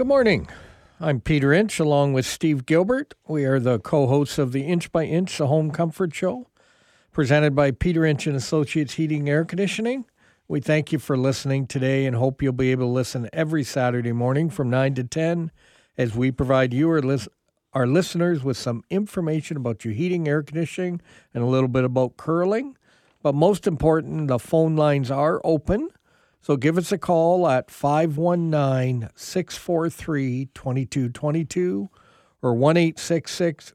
Good morning. I'm Peter Inch along with Steve Gilbert. We are the co-hosts of the Inch by Inch, the Home Comfort Show, presented by Peter Inch and Associates Heating and Air Conditioning. We thank you for listening today and hope you'll be able to listen every Saturday morning from 9 to 10 as we provide you or lis- our listeners with some information about your heating, air conditioning, and a little bit about curling. But most important, the phone lines are open. So give us a call at 519 643 2222 or 1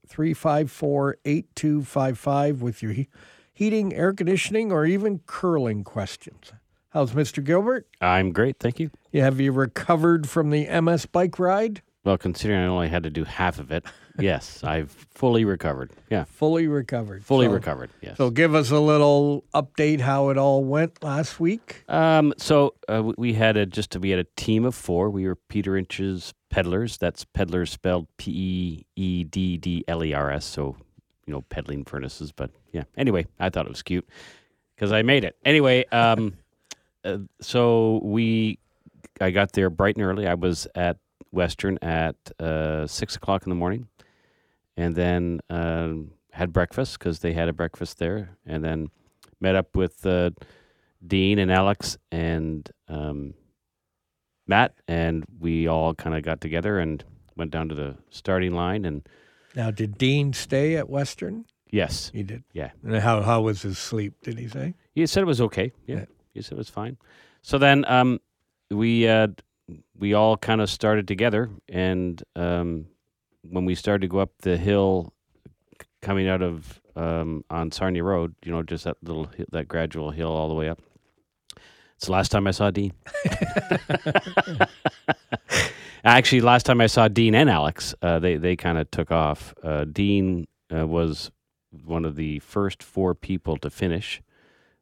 354 8255 with your heating, air conditioning, or even curling questions. How's Mr. Gilbert? I'm great, thank you. You have you recovered from the MS bike ride? Well, considering I only had to do half of it, yes, I've fully recovered. Yeah, Fully recovered. fully So- recovered. Yes. So give us a little update how it all went last week. Um, so uh, we- we had a just to be at a team of four. We were Peter Inch's peddlers. That's peddlers spelled P E E D D L E R S. So you know, peddling furnaces. But yeah. Anyway, I thought it was cute because I made it. Anyway, um, uh, so we I got there bright and early. I was at Western at uh, six o'clock in the morning, and then um, had breakfast because they had a breakfast there, and then met up with. Uh, Dean and Alex and um, Matt, and we all kind of got together and went down to the starting line. And Now, did Dean stay at Western? yes, He did. Yeah. And how how was his sleep? Did he say? he said it was okay. Yeah, Yeah. he said it was fine. So then um, we uh, we all kind of started together, and um, when we started to go up the hill, coming out of um, on Sarnia Road, you know, just that little that gradual hill all the way up. It's the last time I saw Dean. Actually, last time I saw Dean and Alex, uh, they they kind of took off. Uh, Dean uh, was one of the first four people to finish.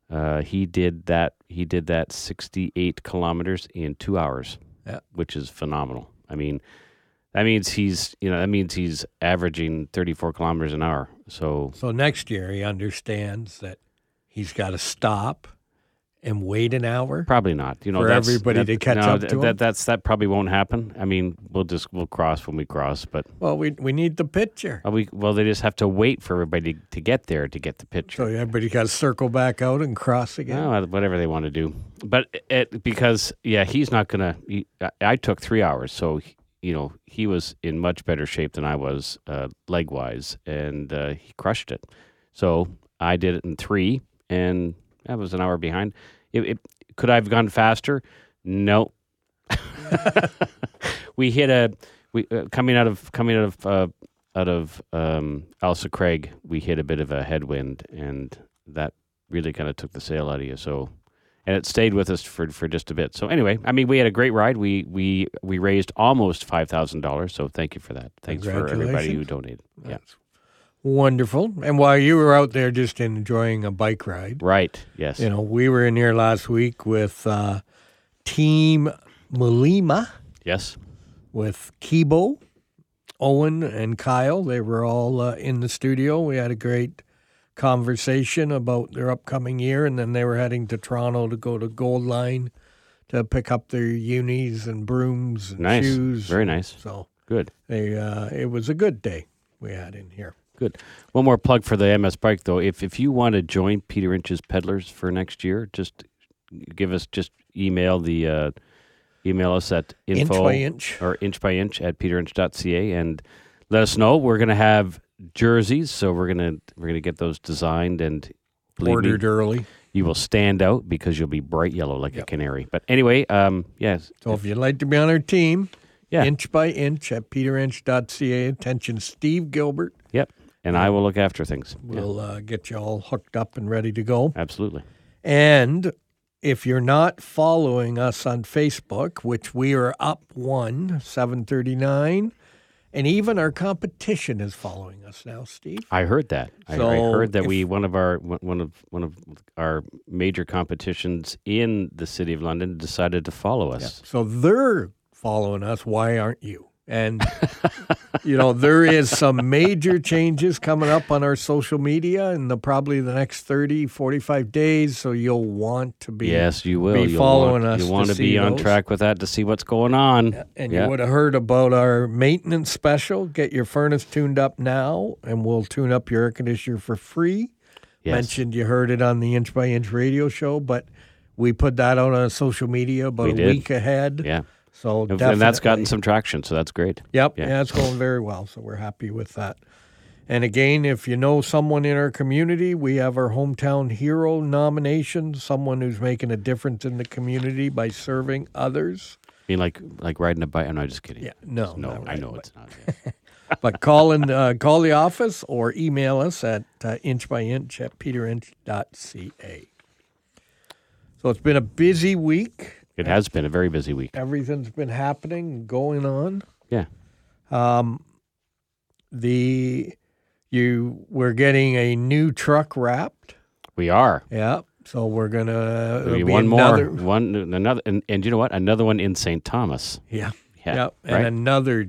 Uh, he did that. He did that sixty-eight kilometers in two hours, Yeah. which is phenomenal. I mean, that means he's you know that means he's averaging thirty-four kilometers an hour. So So next year he understands that he's got to stop and wait an hour. Probably not. You know, For that's- everybody that- to catch no, up to that. That's that probably won't happen. I mean, we'll just we'll cross when we cross, but Well, we we need the picture. uh, we well they just have to wait for everybody to get there to get the picture. So everybody got to circle back out and cross again. Oh, whatever they want to do, but it, because yeah, he's not gonna. He, I, I took three hours, so you know he was in much better shape than I was uh, leg wise, and uh, he crushed it. So I did it in three, and I was an hour behind. It, it, could I have gone faster? No. we hit a we uh, coming out of coming out of uh, out of um, Ailsa Craig. We hit a bit of a headwind, and that really kind of took the sail out of you. So, and it stayed with us for for just a bit. So anyway, I mean, we had a great ride. We we we raised almost five thousand dollars. So thank you for that. Thanks for everybody who donated. Yeah, That's wonderful. And while you were out there just enjoying a bike ride, right. Yes. you know, we were in here last week with uh, Team Malima yes. with Kibo, Owen, and Kyle. They were all uh, in the studio. We had a great conversation about their upcoming year, and then they were heading to Toronto to go to Goldline to pick up their unis and brooms and Nice. shoes. Very nice. So Good. they, uh, it was a good day we had in here. Good. One more plug for the MS bike though. If if you want to join Peter Inch's Peddlers for next year, just give us just email the uh, email us at Inch info by inch. or inch by inch at peterinch.ca and let us know. We're gonna have jerseys, so we're gonna we're gonna get those designed and believe me, Ordered early. you will stand out because you'll be bright yellow like a canary. But anyway, um, yes, So if you'd like to be on our team, Yeah. inch by inch at peterinch.ca. Attention, Steve Gilbert. yep, and I will look after things. We'll uh, get you all hooked up and ready to go. absolutely. And if you're not following us on Facebook, which we are up one, 739, and even our competition is following us now, Steve. I heard that. I, I heard that if- we one of our one of one of our major competitions in the city of London decided to follow us. So they're following us. Why aren't you? And, you know, there is some major changes coming up on our social media in the probably the next 30, 45 days. So you'll want to be. Yes, you will. be following want, us You want to see be on those. track with that to see what's going on. And Yeah. you would have heard about our maintenance special. Get your furnace tuned up now, and we'll tune up your air conditioner for free. Yes. Mentioned you heard it on the Inch by Inch radio show, but we put that out on social media about We a did. week ahead. Yeah. So And that's gotten some traction, so that's great. Yep, Yeah. yeah. it's going very well. So we're happy with that. And again, if you know someone in our community, we have our hometown hero nomination, someone who's making a difference in the community by serving others. I mean, like like riding a bike. I'm not just kidding. Yeah, no, no, I know it's not. yeah. but call in, uh, call the office or email us at uh, inch by inch at peterinch.ca. So it's been a busy week. It has been a very busy week. Everything's been happening, going on. Yeah. Um, The you we're getting a new truck wrapped. We are. Yeah. So we're gonna be one another, more, one another, and, and you know what? Another one in St. Thomas. Yeah. Yeah, Yep. And right. another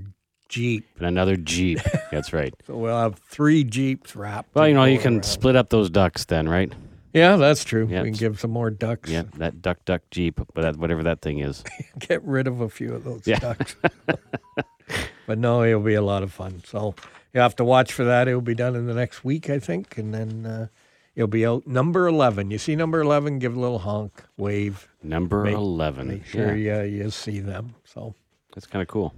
Jeep. and another Jeep. That's right. So we'll have three Jeeps wrapped. Well, you know, you can split up those ducks then, right? Yeah, that's true. We can give some more ducks. Yeah, that duck, duck Jeep, but that, whatever that thing is. get rid of a few of those Yeah. ducks. but no, it'll be a lot of fun. So you have to watch for that. It'll be done in the next week, I think, and then uh, it'll be out number eleven. You see number eleven? Give a little honk, wave, Number Make- 11. make sure yeah, you you see them. So. that's kind of cool.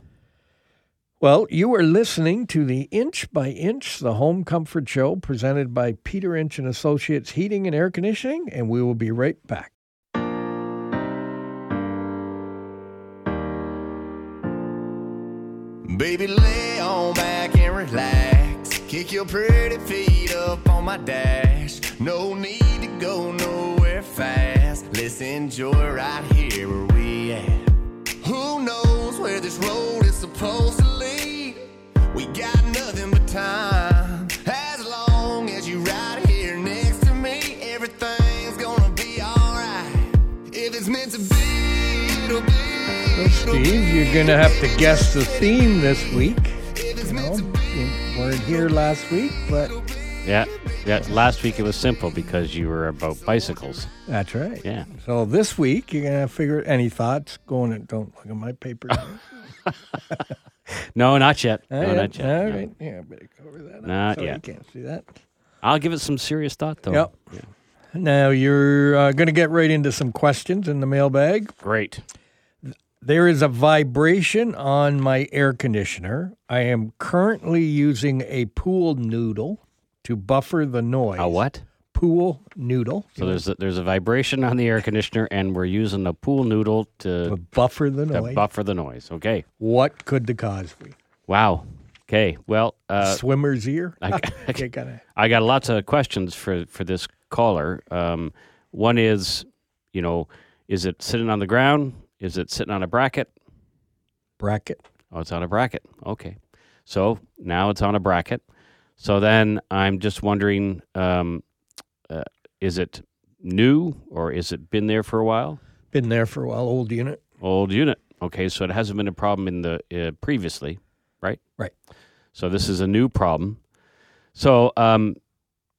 Well, you are listening to the Inch by Inch, the Home Comfort Show, presented by Peter Inch and Associates Heating and Air Conditioning, and we will be right back. Baby, lay on back and relax. Kick your pretty feet up on my dash. No need to go nowhere fast. Let's enjoy right here Steve, you're going to have to guess the theme this week. You know, to you weren't here last week, but Yeah, yeah. Last week it was simple because you were about bicycles. that's right. Yeah. So this week you're gonna figure. Any thoughts? Going and don't look at my paper. No, not yet. All no, right, not yet. All no. right. Yeah, I better cover that. Not yet. You can't see that. I'll give it some serious thought, though. Yep. Yeah. Now you're uh, going to get right into some questions in the mailbag. Great. There is a vibration on my air conditioner. I am currently using a pool noodle to buffer the noise. A what? Pool noodle So there's a, there's a vibration on the air conditioner, and we're using a pool noodle to to, buffer the noise. to buffer the noise. Okay. what could the cause be? Wow. Okay. Well, uh, Swimmer's ear. I- okay, kinda. I got lots of questions for for this caller. Um, one is, you know, is it sitting on the ground? Is it sitting on a bracket? bracket. Oh, it's on a bracket. Okay. So now it's on a bracket. So then I'm just wondering, um, uh, is it new or is it been there for a while? Been there for a while. Old unit. Old unit. Okay, so it hasn't been a problem in the uh, previously, right? Right. So this is a new problem. So um,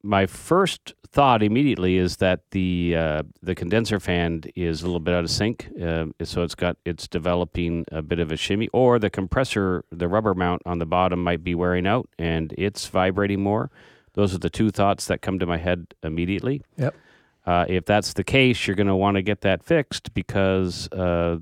my first thought immediately is that the uh, the condenser fan is a little bit out of sync. Uh, so it's got it's developing a bit of a shimmy, or the compressor, the rubber mount on the bottom might be wearing out and it's vibrating more. Those are the two thoughts that come to my head immediately. Yep. Uh, if that's the case, you're going to want to get that fixed because uh,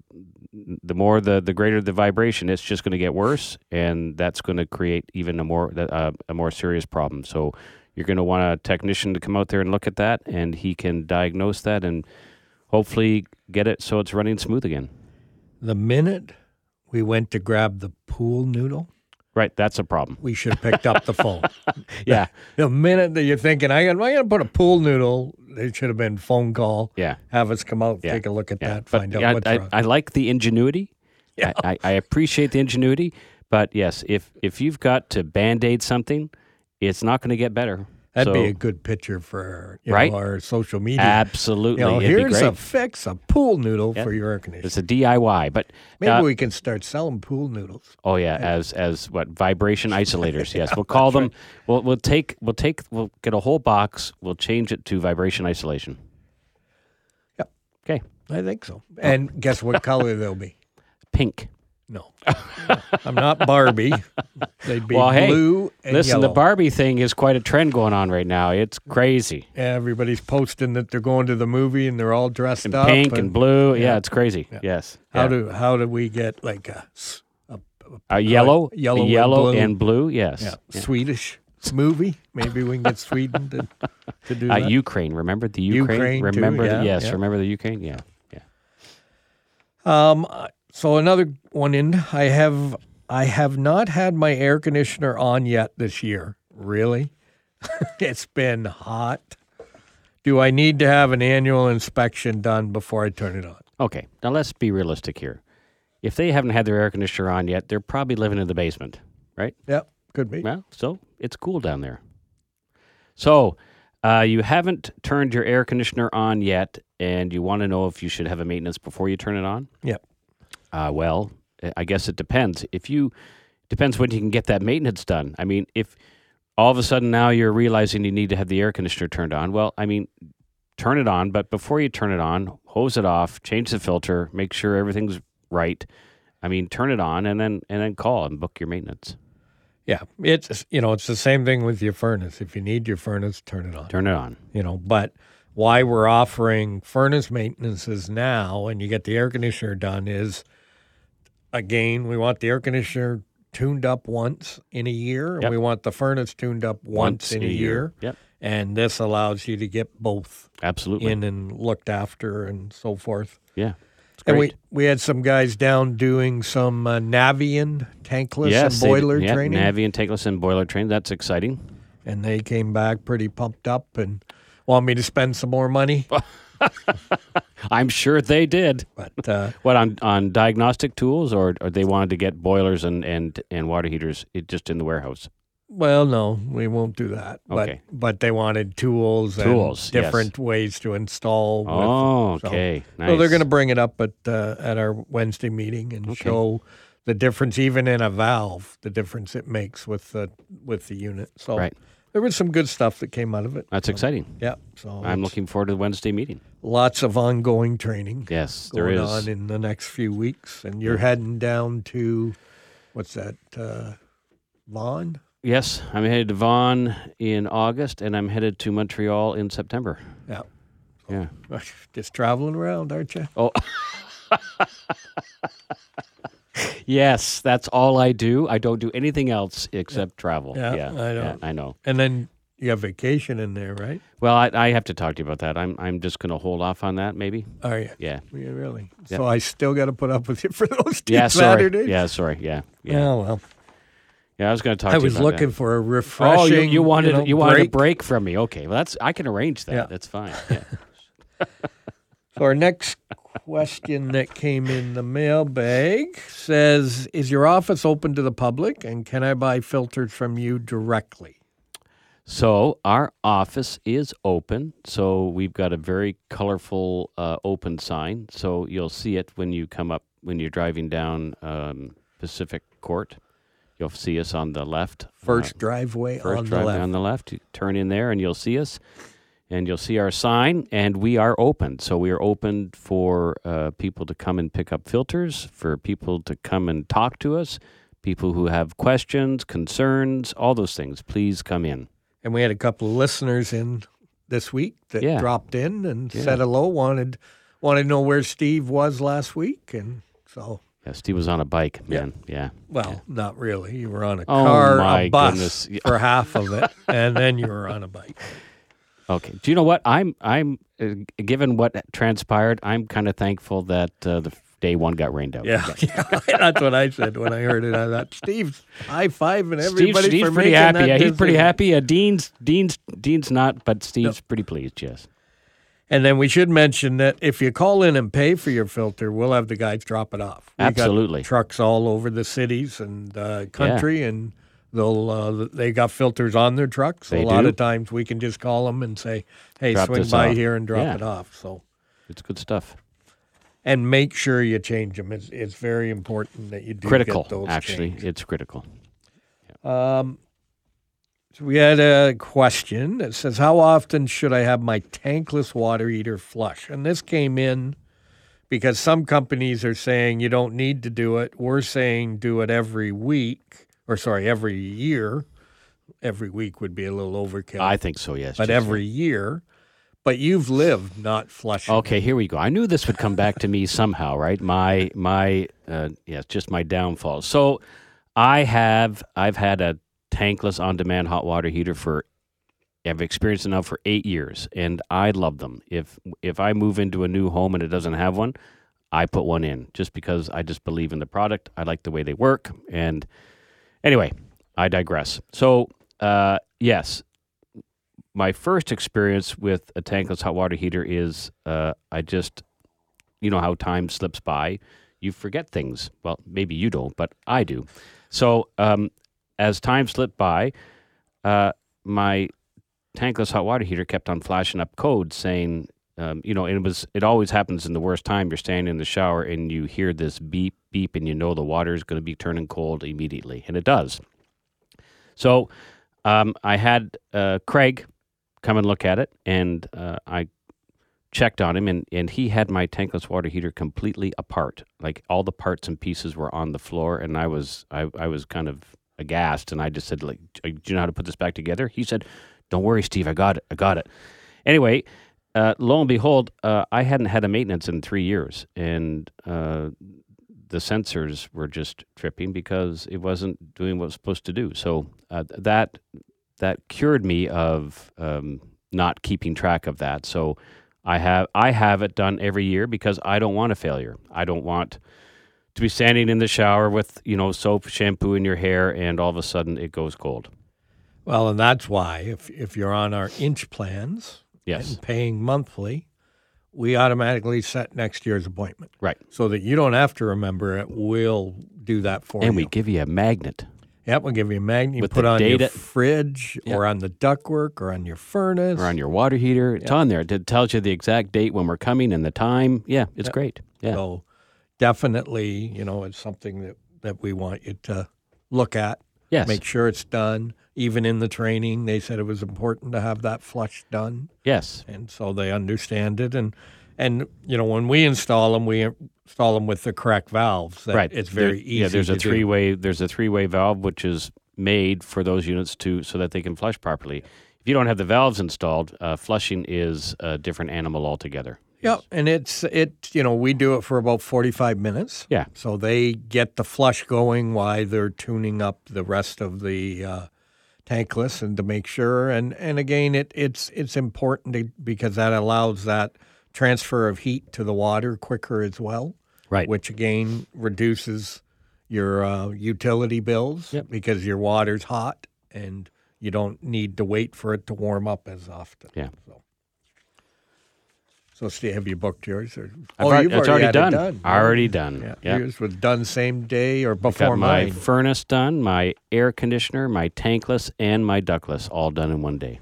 the more the the greater the vibration, it's just going to get worse, and that's going to create even a more uh, a more serious problem. So you're going to want a technician to come out there and look at that, and he can diagnose that and hopefully get it so it's running smooth again. The minute we went to grab the pool noodle, Right, that's a problem. we should have picked up the phone. Yeah, The minute that you're thinking, I got, I got to put a pool noodle, it should have been phone call. yeah. Have us come out, Yeah. take a look at Yeah, that, but find out I, what's I, wrong. I like the ingenuity. Yeah. I, I, I appreciate the ingenuity, but yes, if if you've got to band aid something, it's not going to get better. That'd be a good picture for Right? know, our social media. Absolutely, You know, here's a fix, a pool noodle Yep. for your air conditioner. It's a DIY, but Maybe uh, we can start selling pool noodles. oh yeah, as as what vibration isolators? Yes, we'll call them. We'll we'll take we'll take we'll get a whole box. We'll change it to vibration isolation. Yep. Okay, I think so. And guess what color they'll be? pink. No, I'm not Barbie. They'd be Well, hey, blue and Listen, yellow. the Barbie thing is quite a trend going on right now. It's crazy. Everybody's posting that they're going to the movie and they're all dressed And up. pink and, blue. Yeah, it's crazy. Yes. How Yeah. do how do we get like a, s- a- Uh, yellow, yellow and yellow blue. and blue. Yes. yeah, Yeah. Swedish movie? Maybe we can get Sweden to, to do Uh, that. Ukraine. Remember the Ukraine? Ukraine, too, remember yeah, the yes. yeah. Remember the Ukraine? Yeah. Yeah. Um, so another one in. I have I have not had my air conditioner on yet this year. Really, it's been hot. Do I need to have an annual inspection done before I turn it on? Okay. Now let's be realistic here. If they haven't had their air conditioner on yet, they're probably living in the basement, right? Yep, could be. Well, so it's cool down there. So uh, you haven't turned your air conditioner on yet, and you want to know if you should have a maintenance before you turn it on. Yep. Uh, well, I guess it depends. If you depends when you can get that maintenance done. I mean, if all of a sudden now you're realizing you need to have the air conditioner turned on, well, I mean, turn it on, but before you turn it on, hose it off, change the filter, make sure everything's right. I mean, turn it on and then and then call and book your maintenance. Yeah, it's you know it's the same thing with your furnace. If you need your furnace, turn it on. Turn it on. You know, but why we're offering furnace maintenances now, and you get the air conditioner done is again we want the air conditioner tuned up once in a year, Yep. we want the furnace tuned up once, in a year. Yep. And this allows you to get both Absolutely. in and looked after and so forth. yeah. And we, we had some guys down doing some uh, Navien tankless yes, and they boiler yeah, training. Navi and tankless and boiler train. That's exciting. and they came back pretty pumped up and want me to spend some more money. I'm sure they did. But uh, What on on diagnostic tools, or, or they wanted to get boilers and and and water heaters just in the warehouse. well, no, we won't do that. Okay. But but they wanted tools, Tools, and yes. different ways to install. with- Oh, so- okay. nice. So they're going to bring it up at uh, at our Wednesday meeting and Okay. show the difference, even in a valve, the difference it makes with the with the unit. So Right. There was some good stuff that came out of it. That's exciting. Yeah. So I'm looking forward to the Wednesday meeting. lots of ongoing training. Yes, there going is. on in the next few weeks, and you're heading down to what's that, uh, Vaughan? Yes, I'm headed to Vaughan in August, and I'm headed to Montreal in September. Yeah, Yeah. just traveling around, aren't you? Oh. yes, that's all I do. I don't do anything else except travel. Yeah, yeah, I know. yeah, I know. And then you have vacation in there, right? Well, I, I have to talk to you about that. I'm I'm just going to hold off on that, maybe. Are you? Yeah. Yeah, really? Yeah. So I still got to put up with you for those two Yeah, sorry. Saturdays. Yeah, sorry. Yeah, yeah. Oh well, Yeah, I was going to talk I to you was looking that. for a refreshing. Oh, you, you wanted know, you wanted break. a break from me. Okay, well that's I can arrange that. Yeah. That's fine. Yeah. So our next question that came in the mailbag says, "Is your office open to the public, and can I buy filters from you directly?" So our office is open. So we've got a very colorful uh, open sign. So you'll see it when you come up when you're driving down um, Pacific Court. You'll see us on the left. First uh, driveway first on the driveway left. on the left. You turn in there and you'll see us, and you'll see our sign. And we are open. So we are open for uh, people to come and pick up filters, for people to come and talk to us, people who have questions, concerns, all those things. Please come in. And we had a couple of listeners in this week that Yeah. dropped in and Yeah. said hello. wanted wanted to know where Steve was last week, and so Yeah, Steve was on a bike, man. Yeah. well, not really. You were on a Oh, car, a bus goodness. For half of it, and then you were on a bike. Okay. Do you know what? I'm I'm uh, given what transpired, I'm kind of thankful that uh, the day one got rained out. Yeah, yeah, that's what I said when I heard it. I thought Steve's high five and everybody Steve's for pretty happy. Yeah, he's pretty happy. Uh, Dean's Dean's Dean's not, but Steve's pretty pleased. Yes. And then we should mention that if you call in and pay for your filter, we'll have the guys drop it off. We Absolutely. trucks all over the cities and uh, country, and they'll uh, they got filters on their trucks. They a lot do. of times we can just call them and say, "Hey, Drop swing by off." here and drop Yeah. it off." So It's good stuff. and make sure you change them. It's it's very important that you do critical, Get those actually. changed. It's critical. Um, so we had a question that says, "How often should I have my tankless water heater flush?" And this came in because some companies are saying you don't need to do it. We're saying do it every week, or sorry, every year. Every week would be a little overkill, I think so, yes. but every year. But you've lived not flushing. Okay, here we go. I knew this would come back to me somehow, right? My my uh, yeah, just my downfall. So I have I've had a tankless on-demand hot water heater for I've experienced enough for eight years, and I love them. If if I move into a new home and it doesn't have one, I put one in just because I just believe in the product. I like the way they work, and anyway, I digress. So uh, yes, my first experience with a tankless hot water heater is uh, I just, you know how time slips by, you forget things. Well, maybe you don't, but I do. So um, as time slipped by, uh, my tankless hot water heater kept on flashing up codes saying, um, you know, and it was it always happens in the worst time. You're standing in the shower and you hear this beep and you know the water is going to be turning cold immediately, and it does. So um, I had uh, Craig come and look at it, and uh, I checked on him, and, and he had my tankless water heater completely apart. Like all the parts and pieces were on the floor, and I was I, I was kind of aghast, and I just said, like, do you know how to put this back together? He said, don't worry, Steve, I got it, I got it. Anyway, uh, lo and behold, uh, I hadn't had a maintenance in three years, and uh, the sensors were just tripping because it wasn't doing what it was supposed to do. So uh, that that cured me of um, not keeping track of that. So I have I have it done every year because I don't want a failure. I don't want to be standing in the shower with you know soap, shampoo in your hair, and all of a sudden it goes cold. Well, and that's why if if you're on our inch plans Yes, and paying monthly, we automatically set next year's appointment right. so that you don't have to remember it. We'll do that for And you. And we give you a magnet. Yep, we'll give you a magnet. You With put on your data- fridge or on the ductwork or on your furnace. or on your water heater. It's on there. It tells you the exact date when we're coming and the time. Yeah, it's great. Yeah. So definitely, you know, it's something that, that we want you to look at. Yes. Make sure it's done. Even in the training, they said it was important to have that flush done. yes. and so they understand it and and you know when we install them we install them with the correct valves that right. it's very There- easy Yeah, there's to a do. three way there's a three way valve which is made for those units to so that they can flush properly. If you don't have the valves installed, uh, flushing is a different animal altogether. Yep, and it's it you know we do it for about 45 minutes Yeah. so they get the flush going while they're tuning up the rest of the uh, tankless and to make sure and and again it it's it's important to, because that allows that transfer of heat to the water quicker as well Right. which again reduces your uh, utility bills Yep. because your water's hot and you don't need to wait for it to warm up as often. Yeah. So, so Steve, have you booked yours? Or, I've oh, you've it's already, already done. done. Already done. Yeah. Yeah. Yours was done same day or before Got my mine. furnace done, my air conditioner, my tankless, and my ductless all done in one day.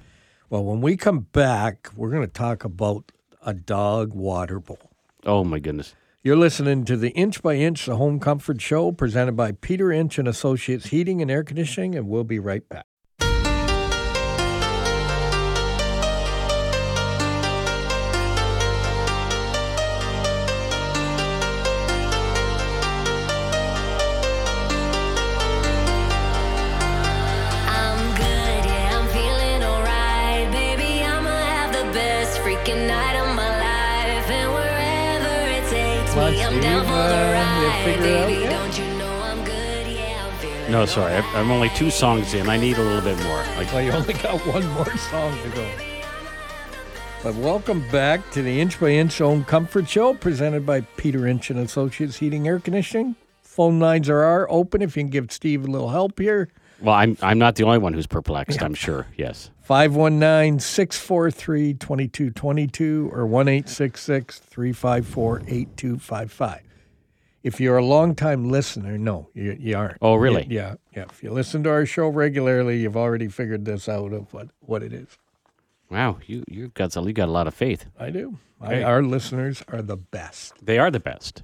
Well, when we come back, we're going to talk about a dog water bowl. Oh my goodness. You're listening to the Inch by Inch, the Home Comfort Show, presented by Peter Inch and Associates Heating and Air Conditioning, and we'll be right back. No, sorry. I- I'm only two songs in. I need a little bit more. Like, Well, you only got one more song to go. But welcome back to the Inch by Inch Home Comfort Show, presented by Peter Inch and Associates Heating Air Conditioning. Phone lines are, are open if you can give Steve a little help here. well, I'm I'm not the only one who's perplexed. I'm sure. Yes. 519 643 2222 or 1 354 8255. If you're a long-time listener, no, you, you aren't. Oh, really? Yeah, yeah. If you listen to our show regularly, you've already figured this out of what, what it is. Wow, you you got some, you got a lot of faith. I do. I, our listeners are the best. They are the best.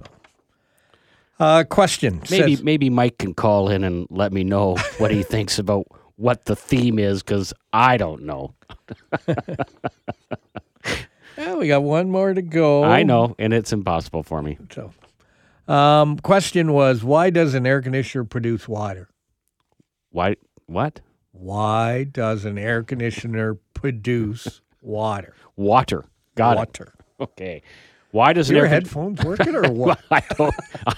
Uh, question. Maybe says- maybe Mike can call in and let me know what he thinks about what the theme is because I don't know. Yeah, we got one more to go. I know, and it's impossible for me. So, um, question was, why does an air conditioner produce water? Why? What? Why does an air conditioner produce water? Water. Got water. it. Okay. Why does an Your air con- headphones working or what? I don't.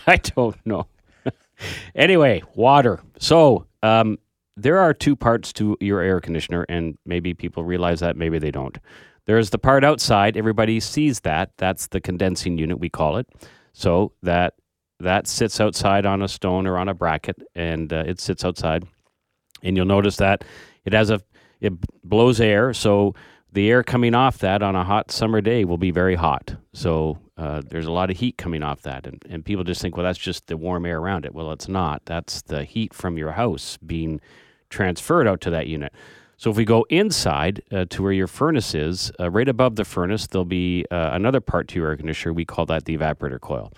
I don't know. anyway, water. So um, there are two parts to your air conditioner, and maybe people realize that, maybe they don't. There's the part outside. Everybody sees that. That's the condensing unit, we call it. So that that sits outside on a stone or on a bracket, and uh, it sits outside. And you'll notice that it has a it blows air. So the air coming off that on a hot summer day will be very hot. So uh, there's a lot of heat coming off that, and, and people just think, well, that's just the warm air around it. Well, it's not. That's the heat from your house being transferred out to that unit. So if we go inside uh, to where your furnace is, uh, right above the furnace, there'll be uh, another part to your air conditioner. We call that the evaporator coil.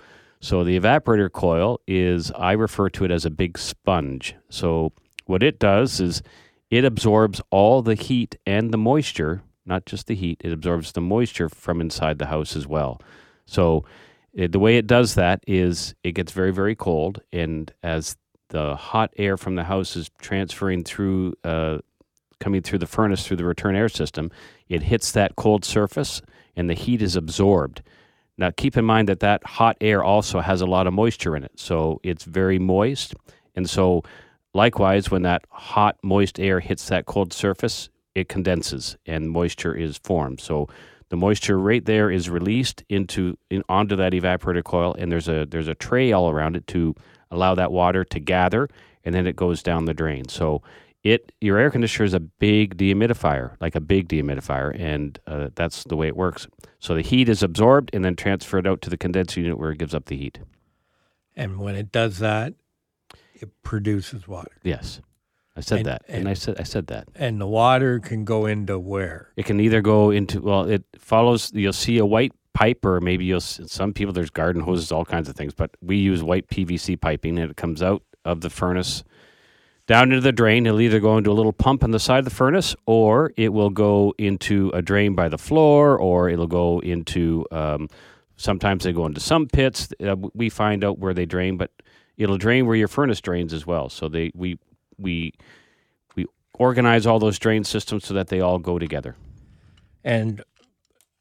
So the evaporator coil is, I refer to it as a big sponge. So what it does is it absorbs all the heat and the moisture, not just the heat, it absorbs the moisture from inside the house as well. So it, the way it does that is it gets very, very cold, and as the hot air from the house is transferring through, uh, coming through the furnace through the return air system, it hits that cold surface and the heat is absorbed. Now, keep in mind that that hot air also has a lot of moisture in it, so it's very moist. And so, likewise, when that hot, moist air hits that cold surface, it condenses and moisture is formed. So, the moisture right there is released into in, onto that evaporator coil, and there's a there's a tray all around it to allow that water to gather, and then it goes down the drain. So, it your air conditioner is a big dehumidifier, like a big dehumidifier, and uh, that's the way it works. So the heat is absorbed and then transferred out to the condenser unit where it gives up the heat. and when it does that, it produces water. Yes, I said And- that, and, and- I said I said that. And the water can go into where? It can either go into well, it follows. You'll see a white pipe, or maybe you'll some people there's garden hoses, all kinds of things. But we use white PVC piping, and it comes out of the furnace down into the drain. It'll either go into a little pump on the side of the furnace, or it will go into a drain by the floor, or it'll go into. Um, sometimes they go into some pits. Uh, we find out where they drain, but it'll drain where your furnace drains as well. So they we we we organize all those drain systems so that they all go together. And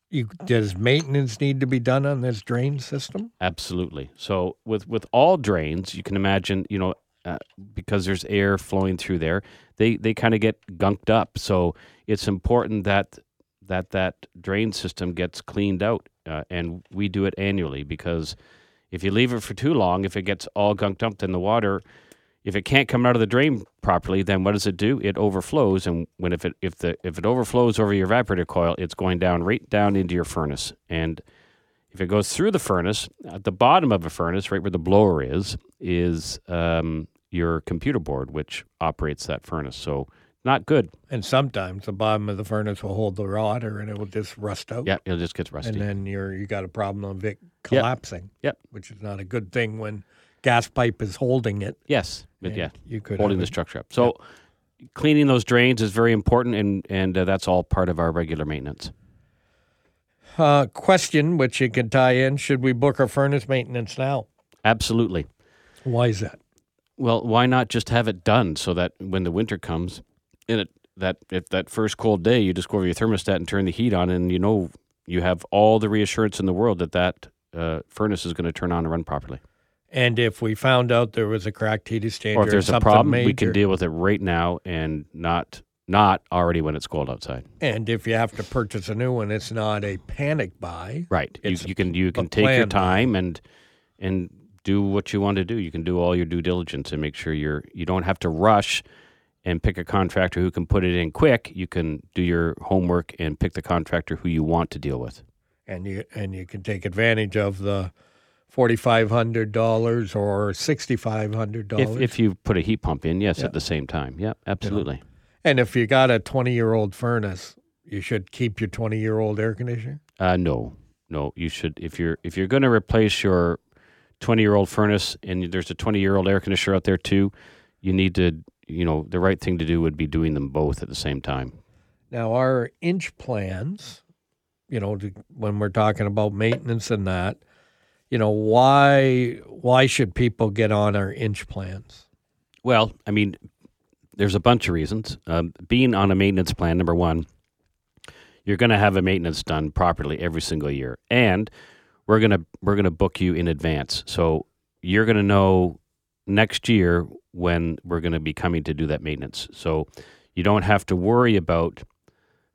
you, does maintenance need to be done on this drain system? Absolutely. So with with all drains, you can imagine, you know, uh, because there's air flowing through there, they they kind of get gunked up. So it's important that that that drain system gets cleaned out, uh, and we do it annually because if you leave it for too long, if it gets all gunked up, then the water, if it can't come out of the drain properly, then what does it do? It overflows, and when if it if the if it overflows over your evaporator coil, it's going down right down into your furnace, and if it goes through the furnace, at the bottom of a furnace, right where the blower is, is um, your computer board, which operates that furnace. So not good. And sometimes the bottom of the furnace will hold the water and it will just rust out. Yeah, it just gets rusty. And then you're you got a problem of it collapsing. Yep. Which is not a good thing when gas pipe is holding it. yes, but yeah, You could holding the structure up. So cleaning those drains is very important, and and uh, that's all part of our regular maintenance. Uh, question, which you can tie in: Should we book our furnace maintenance now? Absolutely. Why is that? Well, why not just have it done so that when the winter comes, and it that if that first cold day, you just go over your thermostat and turn the heat on, and you know you have all the reassurance in the world that that uh, furnace is going to turn on and run properly. And if we found out there was a cracked heat exchanger, or if there's a something problem, major, we can deal with it right now and not not already when it's cold outside. And if you have to purchase a new one, it's not a panic buy. Right. You, you can you can take your time and and do what you want to do. You can do all your due diligence and make sure you're you don't have to rush and pick a contractor who can put it in quick. You can do your homework and pick the contractor who you want to deal with. and you and you can take advantage of the forty five hundred dollars or sixty five hundred dollars. if you put a heat pump in, yes, Yeah. at the same time. Yeah, absolutely. and if you got a twenty year old furnace, you should keep your twenty year old air conditioner. Uh, no, no. You should if you're if you're going to replace your 20 year old furnace and there's a 20 year old air conditioner out there too, you need to you know the right thing to do would be doing them both at the same time. Now, our inch plans, you know, to, when we're talking about maintenance and that, you know, why why should people get on our inch plans? Well, I mean, there's a bunch of reasons. Um, being on a maintenance plan, number one, you're going to have a maintenance done properly every single year, and we're gonna we're gonna book you in advance, so you're to know next year when we're to be coming to do that maintenance. So you don't have to worry about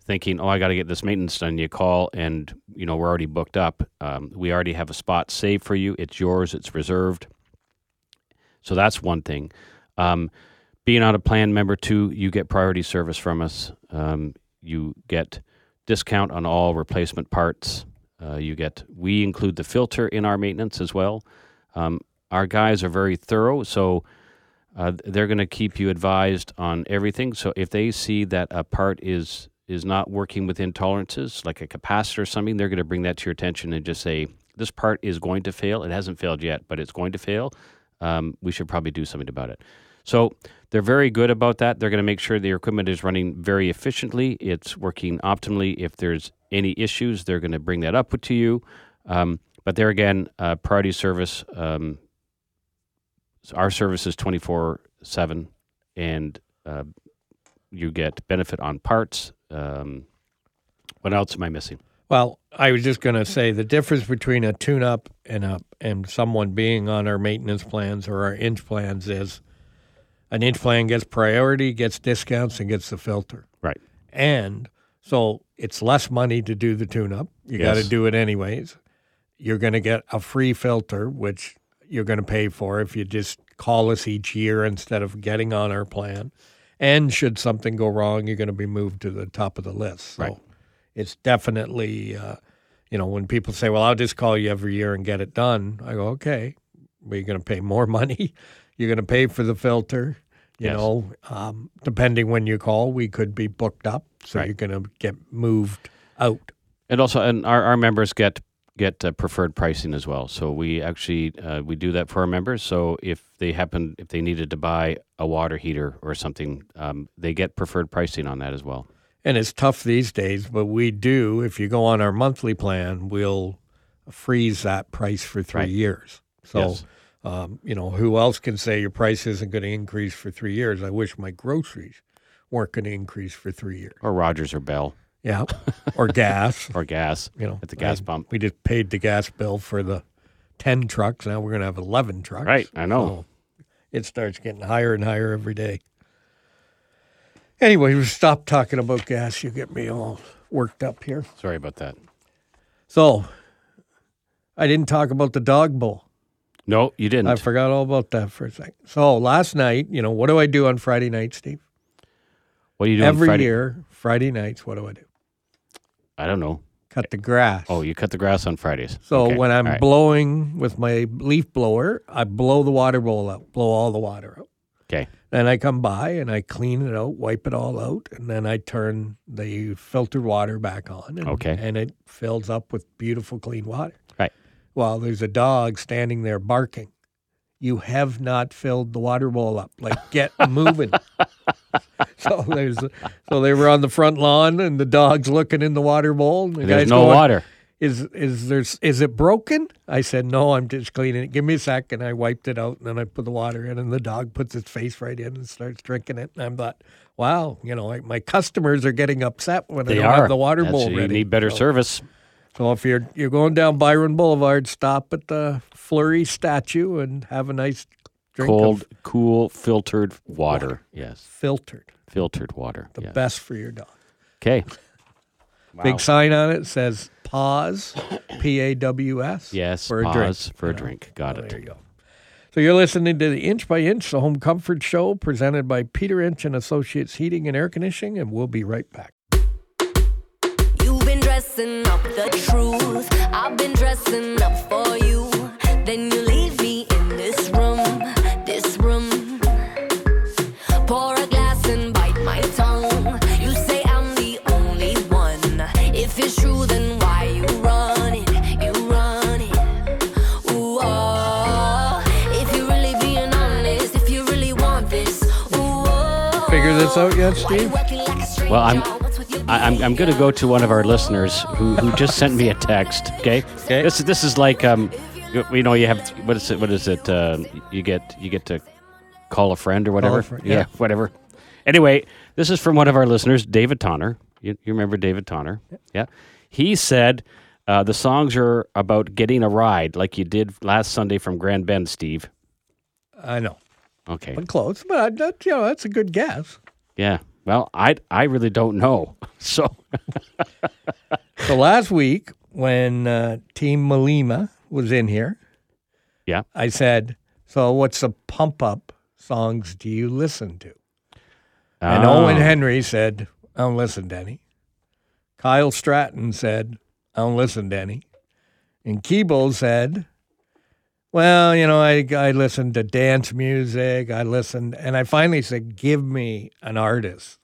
thinking, oh, I got to get this maintenance done. You call, and you know we're already booked up. Um, we already have a spot saved for you. It's yours. It's reserved. So that's one thing. Um, being on a plan member two, you get priority service from us. Um, you get discount on all replacement parts. Uh, you get we include the filter in our maintenance as well. Um, our guys are very thorough, so uh, they're going to keep you advised on everything. So if they see that a part is is not working within tolerances, like a capacitor or something, they're going to bring that to your attention and just say this part is going to fail. It hasn't failed yet, but it's going to fail. Um, we should probably do something about it. So they're very good about that. They're going to make sure the equipment is running very efficiently. It's working optimally. If there's any issues, they're going to bring that up to you. Um, but there again, uh, priority service. Um, our service is twenty four seven, and uh, you get benefit on parts. Um, what else am I missing? Well, I was just going to say the difference between a tune up and a and someone being on our maintenance plans or our inch plans is an inch plan gets priority, gets discounts, and gets the filter. Right. And so it's less money to do the tune up. You got to do it anyways. You're going to get a free filter, which you're going to pay for if you just call us each year instead of getting on our plan. And should something go wrong, you're going to be moved to the top of the list. So Right. it's definitely, uh, you know, when people say, well, I'll just call you every year and get it done, I go, okay, but you're going to pay more money. You're going to pay for the filter. You Yes. know, um, depending when you call, we could be booked up. So Right. you're going to get moved out. And also, and our, our members get get uh, preferred pricing as well. So we actually uh, we do that for our members. So if they happen if they needed to buy a water heater or something, um, they get preferred pricing on that as well. And it's tough these days, but we do. If you go on our monthly plan, we'll freeze that price for three Right. years. So, Yes. Um, you know, who else can say your price isn't going to increase for three years? I wish my groceries weren't going to increase for three years. Or Rogers or Bell Yeah, or gas. or gas You know, at the gas I- pump. We just paid the gas bill for the ten trucks. Now we're going to have eleven trucks. Right, I know. So it starts getting higher and higher every day. Anyway, we stop talking about gas. You get me all worked up here. Sorry about that. So, I didn't talk about the dog bowl. No, you didn't. I forgot all about that for a second. So last night, you know, what do I do on Friday night, Steve? what are you doing Every Friday? year, Friday nights, what do I do? I don't know. Cut the grass. Oh, you cut the grass on Fridays. So Okay, when I'm right. blowing with my leaf blower, I blow the water bowl out, blow all the water out. okay, Then I come by and I clean it out, wipe it all out, and then I turn the filtered water back on. And, Okay. And it fills up with beautiful, clean water. Well, there's a dog standing there barking. You have not filled the water bowl up. Like, get moving. so there's, so they were on the front lawn, and the dog's looking in the water bowl. And the there's guy's no going, water. is is there's is it broken? I said no. I'm just cleaning it. Give me a sec, and I wiped it out, and then I put the water in, and the dog puts its face right in and starts drinking it. And I'm thought, wow, you know, like my customers are getting upset when I They don't are have the water That's- bowl You ready. need better so, service. So if you're you're going down Byron Boulevard, stop at the Flurry statue and have a nice drink Cold, of cool, filtered water. Water. Yes, filtered, filtered water. the yes. best for your dog. Okay. Big sign on it says pause, P A W S. Yes, for a drink. for a you know. drink. Got Oh, it. There you go. So you're listening to the Inch by Inch, the Home Comfort Show, presented by Peter Inch and Associates Heating and Air Conditioning, and we'll be right back. You've been dressing up the truth. I've been dressing up for you. Then you leave me in this room, this room. Pour a glass and bite my tongue. You say I'm the only one. If it's true, then why you run it? You run it. Ooh, oh. If you're really being honest, if you really want this, ooh, oh. Figure this out yet, Steve? working like a stranger? Well, I'm- What's with your I, I'm, I'm going to go to one of our listeners who, who just sent me a text. Okay. Okay. This is this is like um, you, know, you have what is it? What is it? Uh, you get you get to call a friend or whatever. friend, yeah. whatever. Anyway, this is from one of our listeners, David Tonner. You, you remember David Tonner? Yeah. He said uh, the songs are about getting a ride, like you did last Sunday from Grand Bend, Steve. I know, Okay. but close. But I, that, you know, that's a good guess. Yeah. Well, I I really don't know. So So last week when uh, Team Malima was in here, yeah. I said, "So what's the pump up songs do you listen to?" And Oh. Owen Henry said, "I don't listen to any." Kyle Stratton said, "I don't listen to any," and Keeble said, "Well, you know, I I listen to dance music. I listened, and I finally said, give me an artist."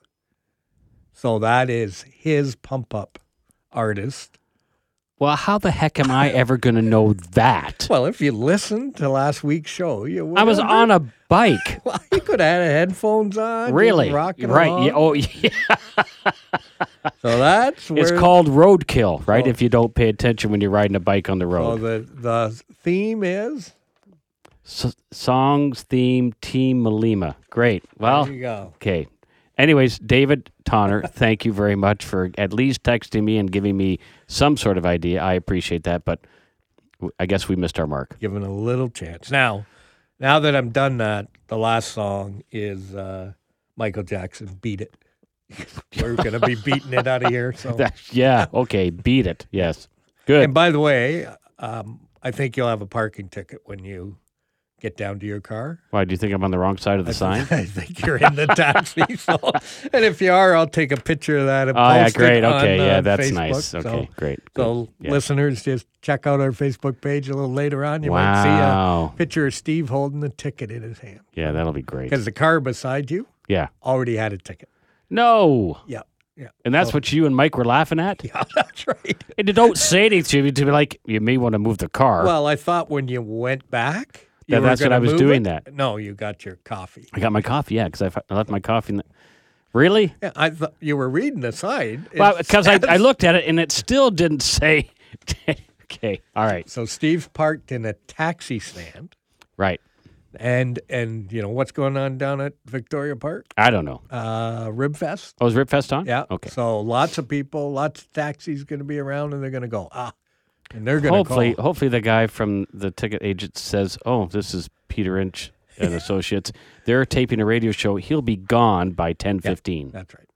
So that is his pump up artist. Well, how the heck am I ever going to know that? Well, if you listened to last week's show, you I was on a bike. Well, you could have had headphones on. Really? rocking right. Yeah, oh, yeah. So that's where It's called roadkill, right? Oh. If you don't pay attention when you're riding a bike on the So road. the the theme is. S- songs, theme, Team Malima. Great. Well, there you go. okay. Anyways, David Tonner, thank you very much for at least texting me and giving me some sort of idea. I appreciate that, but I guess we missed our mark. Given a little chance. Now, now that I'm done that, the last song is uh, Michael Jackson. Beat it. We're gonna be beating it out of here. So. yeah. Okay. Beat it. Yes. Good. And by the way, um, I think you'll have a parking ticket when you get down to your car. Why do you think I'm on the wrong side of the sign? I think you're in the taxi. So, and if you are, I'll take a picture of that and Oh yeah, great. it on, Okay, yeah, uh, that's Facebook. nice. So- Okay, great. So, Yeah. listeners, just check out our Facebook page a little later on. You might see a picture of Steve holding the ticket in his hand Yeah, that'll be great. because the car beside you Yeah. already had a ticket. No. Yeah, yeah, And that's what you and Mike were laughing at? yeah. That's right. And you don't say anything to me to be like, you may want to move the car. Well, I thought when you went back, you Yeah, were that's what gonna I was move doing it. that. No, you got your coffee. I got my coffee, yeah, because I, f- I left my coffee in the. Really? Yeah, I thought you were reading the sign. It Well, because I, says- I looked at it and it still didn't say. okay, all right, So Steve parked in a taxi stand, right. And and you know what's going on down at Victoria Park? I don't know. Uh, Rib Fest. Oh, is Rib Fest on? Yeah. Okay. So lots of people, lots of taxis going to be around, and they're going to go ah, and they're going to Hopefully, call. hopefully the guy from the ticket agent says, "Oh, this is Peter Inch and Associates. They're taping a radio show. He'll be gone by ten fifteen. That's right.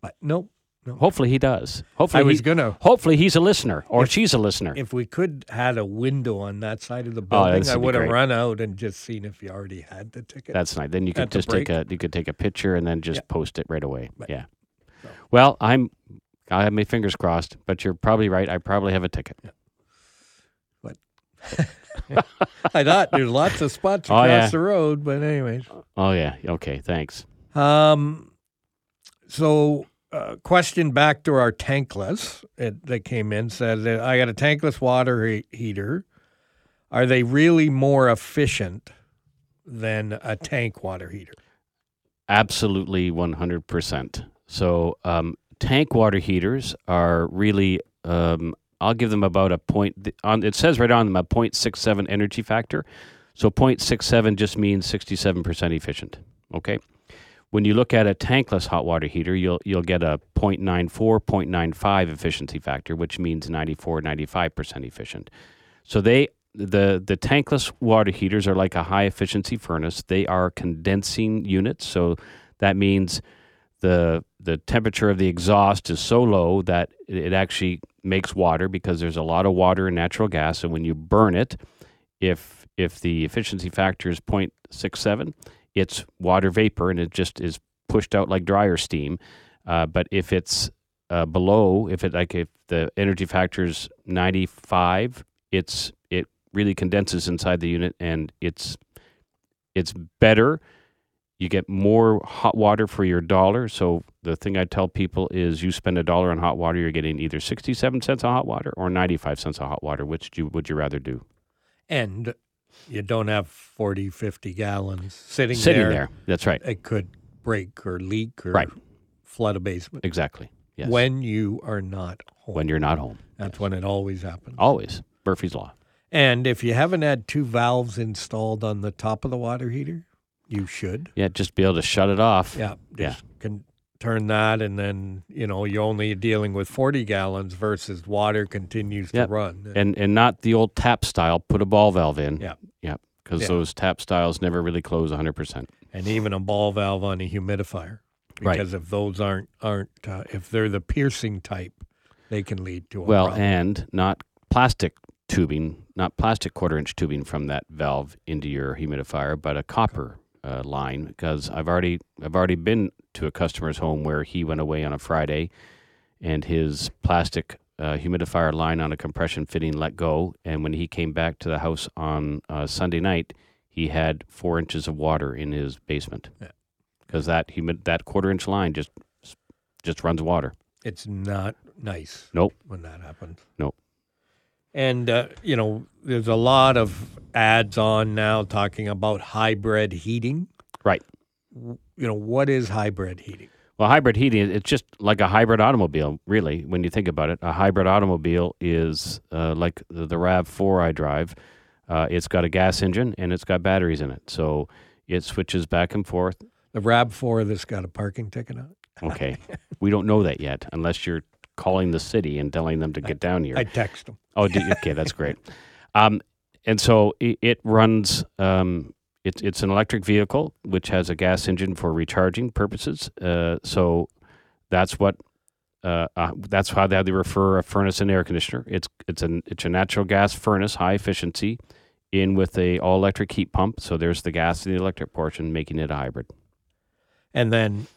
But nope. No. Hopefully he does. Hopefully I was he- gonna. Hopefully he's a listener or she's a listener. If we could had a window on that side of the Oh, building, this I would have run out and just seen if you already had the ticket. That's nice. Then you could just take a you could take a picture and then just Yeah. post it right away. Right. Yeah. Well, I'm I have my fingers crossed, but you're probably right. I probably have a ticket. I thought there's lots of spots Oh, across yeah. the road, but anyways. Oh yeah. Okay. Thanks. Um, so question back to our tankless it, that came in said I got a tankless water he- heater. Are they really more efficient than a tank water heater? Absolutely, one hundred percent. So um, tank water heaters are really. Um, I'll give them about a point. On it says right on them a 0.67 energy factor. So 0.67 just means sixty-seven percent efficient. Okay. When you look at a tankless hot water heater, you'll you'll get a 0.94, 0.95 efficiency factor, which means 94, 95 percent efficient. So they the the tankless water heaters are like a high efficiency furnace. They are condensing units, so that means the the temperature of the exhaust is so low that it it actually makes water because there's a lot of water in natural gas, and when you burn it, if if the efficiency factor is 0.67, it's water vapor and it just is pushed out like dryer steam. Uh, but if it's uh, below, if it like if the energy factor is 95, it's it really condenses inside the unit, and it's it's better. You get more hot water for your dollar. So the thing I tell people is, you spend a dollar on hot water, you're getting either sixty-seven cents of hot water or ninety-five cents of hot water. Which you, would you rather do? And you don't have 40, 50 gallons sitting, Sitting there. there. That's right. It could break or leak or Right. flood a basement Exactly. Yes. when you are not home. when you're not home, That's when it always happens. always Murphy's law. And if you haven't had two valves installed on the top of the water heater, you should. Yeah, just be able to shut it off. Yeah. Yeah. Can turn that and then, you know, you're only dealing with 40 gallons versus water continues Yep. to run. and and not the old tap style. Put a ball valve in. Yeah. yeah, because Yeah. those tap styles never really close 100. percent and even a ball valve on a humidifier. Right. Because if those aren't aren't uh, if they're the piercing type, they can lead to a Well, problem. and not plastic tubing, not plastic quarter inch tubing from that valve into your humidifier, but a copper uh, line. Because I've already I've already been to a customer's home where he went away on a Friday, and his plastic uh, humidifier line on a compression fitting let go, and when he came back to the house on uh, Sunday night, he had four inches of water in his basement. Yeah. Because that humid that quarter inch line just just runs water. it's not nice. Nope. When that happens. Nope. And uh, you know, there's a lot of ads on now talking about hybrid heating. Right. You know, what is hybrid heating? Well, hybrid heating, it's just like a hybrid automobile, really, when you think about it. A hybrid automobile is uh, like the, the RAV4 I drive. Uh, it's got a gas engine and it's got batteries in it. So it switches back and forth. The RAV4 that's got a parking ticket on it. Okay. we don't know that yet unless you're calling the city and telling them to get down here. I text them. Oh, do, okay, that's great. Um, and so it, it runs. Um, it's it's an electric vehicle which has a gas engine for recharging purposes. Uh, so that's what. Uh, uh, that's how they refer a furnace and air conditioner. It's it's an it's a natural gas furnace, high efficiency, in with a all electric heat pump. So there's the gas and the electric portion, making it a hybrid. And then,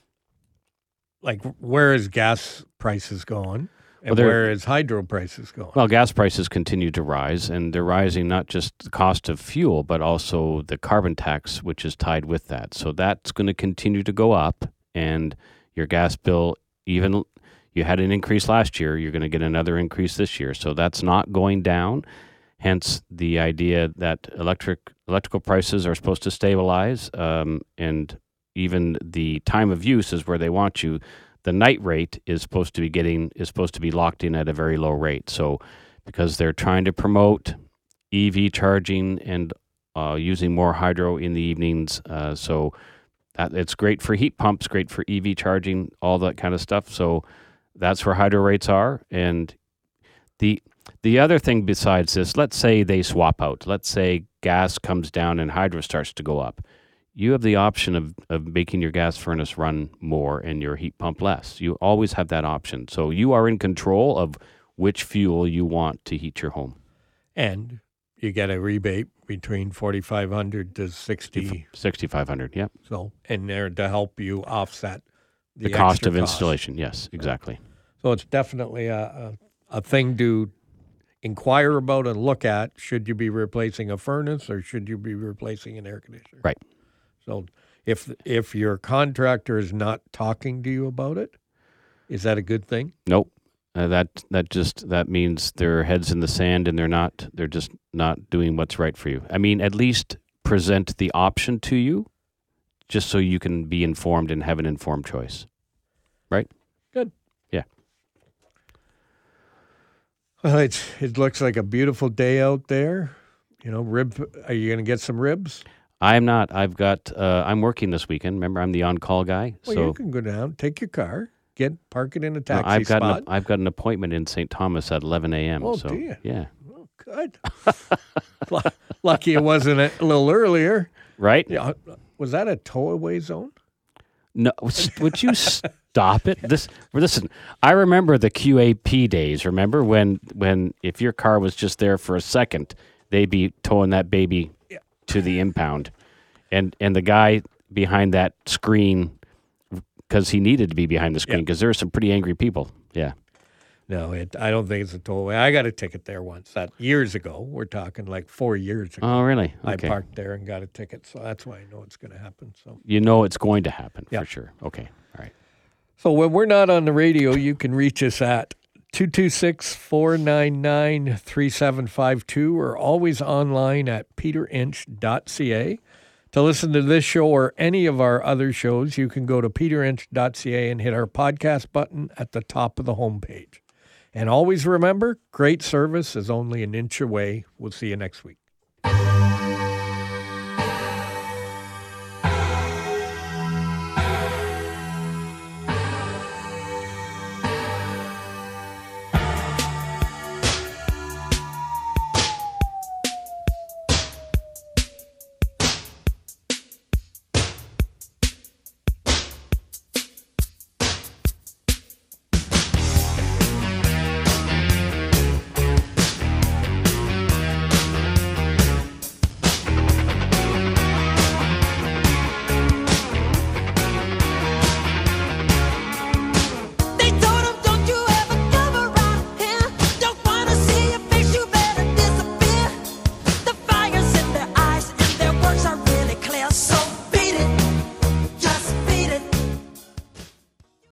like, where is gas prices going? And Well, where is hydro prices going? Well, gas prices continue to rise, and they're rising not just the cost of fuel, but also the carbon tax, which is tied with that. So that's going to continue to go up, and your gas bill, even you had an increase last year, you're going to get another increase this year. So that's not going down. Hence the idea that electric electrical prices are supposed to stabilize, um, and even the time of use is where they want you the night rate is supposed to be getting is supposed to be locked in at a very low rate. So because they're trying to promote EV charging and uh, using more hydro in the evenings, uh, so that it's great for heat pumps, great for EV charging, all that kind of stuff. So that's where hydro rates are. And the the other thing besides this, let's say they swap out. Let's say gas comes down and hydro starts to go up you have the option of, of making your gas furnace run more and your heat pump less. You always have that option. So you are in control of which fuel you want to heat your home. and you get a rebate between 4500 to 60 6500 yep. so in there to help you offset the, The, cost of installation. Yes, exactly. So it's definitely a, a, a thing to inquire about and look at. Should you be replacing a furnace or should you be replacing an air conditioner? Right. So if if your contractor is not talking to you about it, is that a good thing? Nope. Uh, that that just that means their heads in the sand and they're not they're just not doing what's right for you. I mean, at least present the option to you just so you can be informed and have an informed choice. Right? Good. Yeah. Well, it's it looks like a beautiful day out there. You know, rib. Are you going to get some ribs? I'm not. I've got. Uh, I'm working this weekend. Remember, I'm the on-call guy. Well, so you can go down, take your car, get park it in a no, taxi I've got. spot. An, I've got an appointment in St. Thomas at 11 a.m. Oh, so you? yeah, oh, good. Lu- Lucky it wasn't a little earlier. right. Yeah, was that a towaway zone? No, would you stop it? This listen. I remember the QAP days. Remember when when if your car was just there for a second, they'd be towing that baby to the impound, and and the guy behind that screen because he needed to be behind the screen because there were some pretty angry people. Yeah, No, it. I don't think it's a tollway. I got a ticket there once. That years ago. We're talking like four years ago. Oh, really? I parked there and got a ticket, so that's why I know it's going to happen. So, You know it's going to happen for sure. Okay. All right. so when we're not on the radio, you can reach us at 226-499-3752 or always online at peterinch.ca. To listen to this show or any of our other shows, you can go to peterinch.ca and hit our podcast button at the top of the homepage. And always remember, great service is only an inch away. We'll see you next week.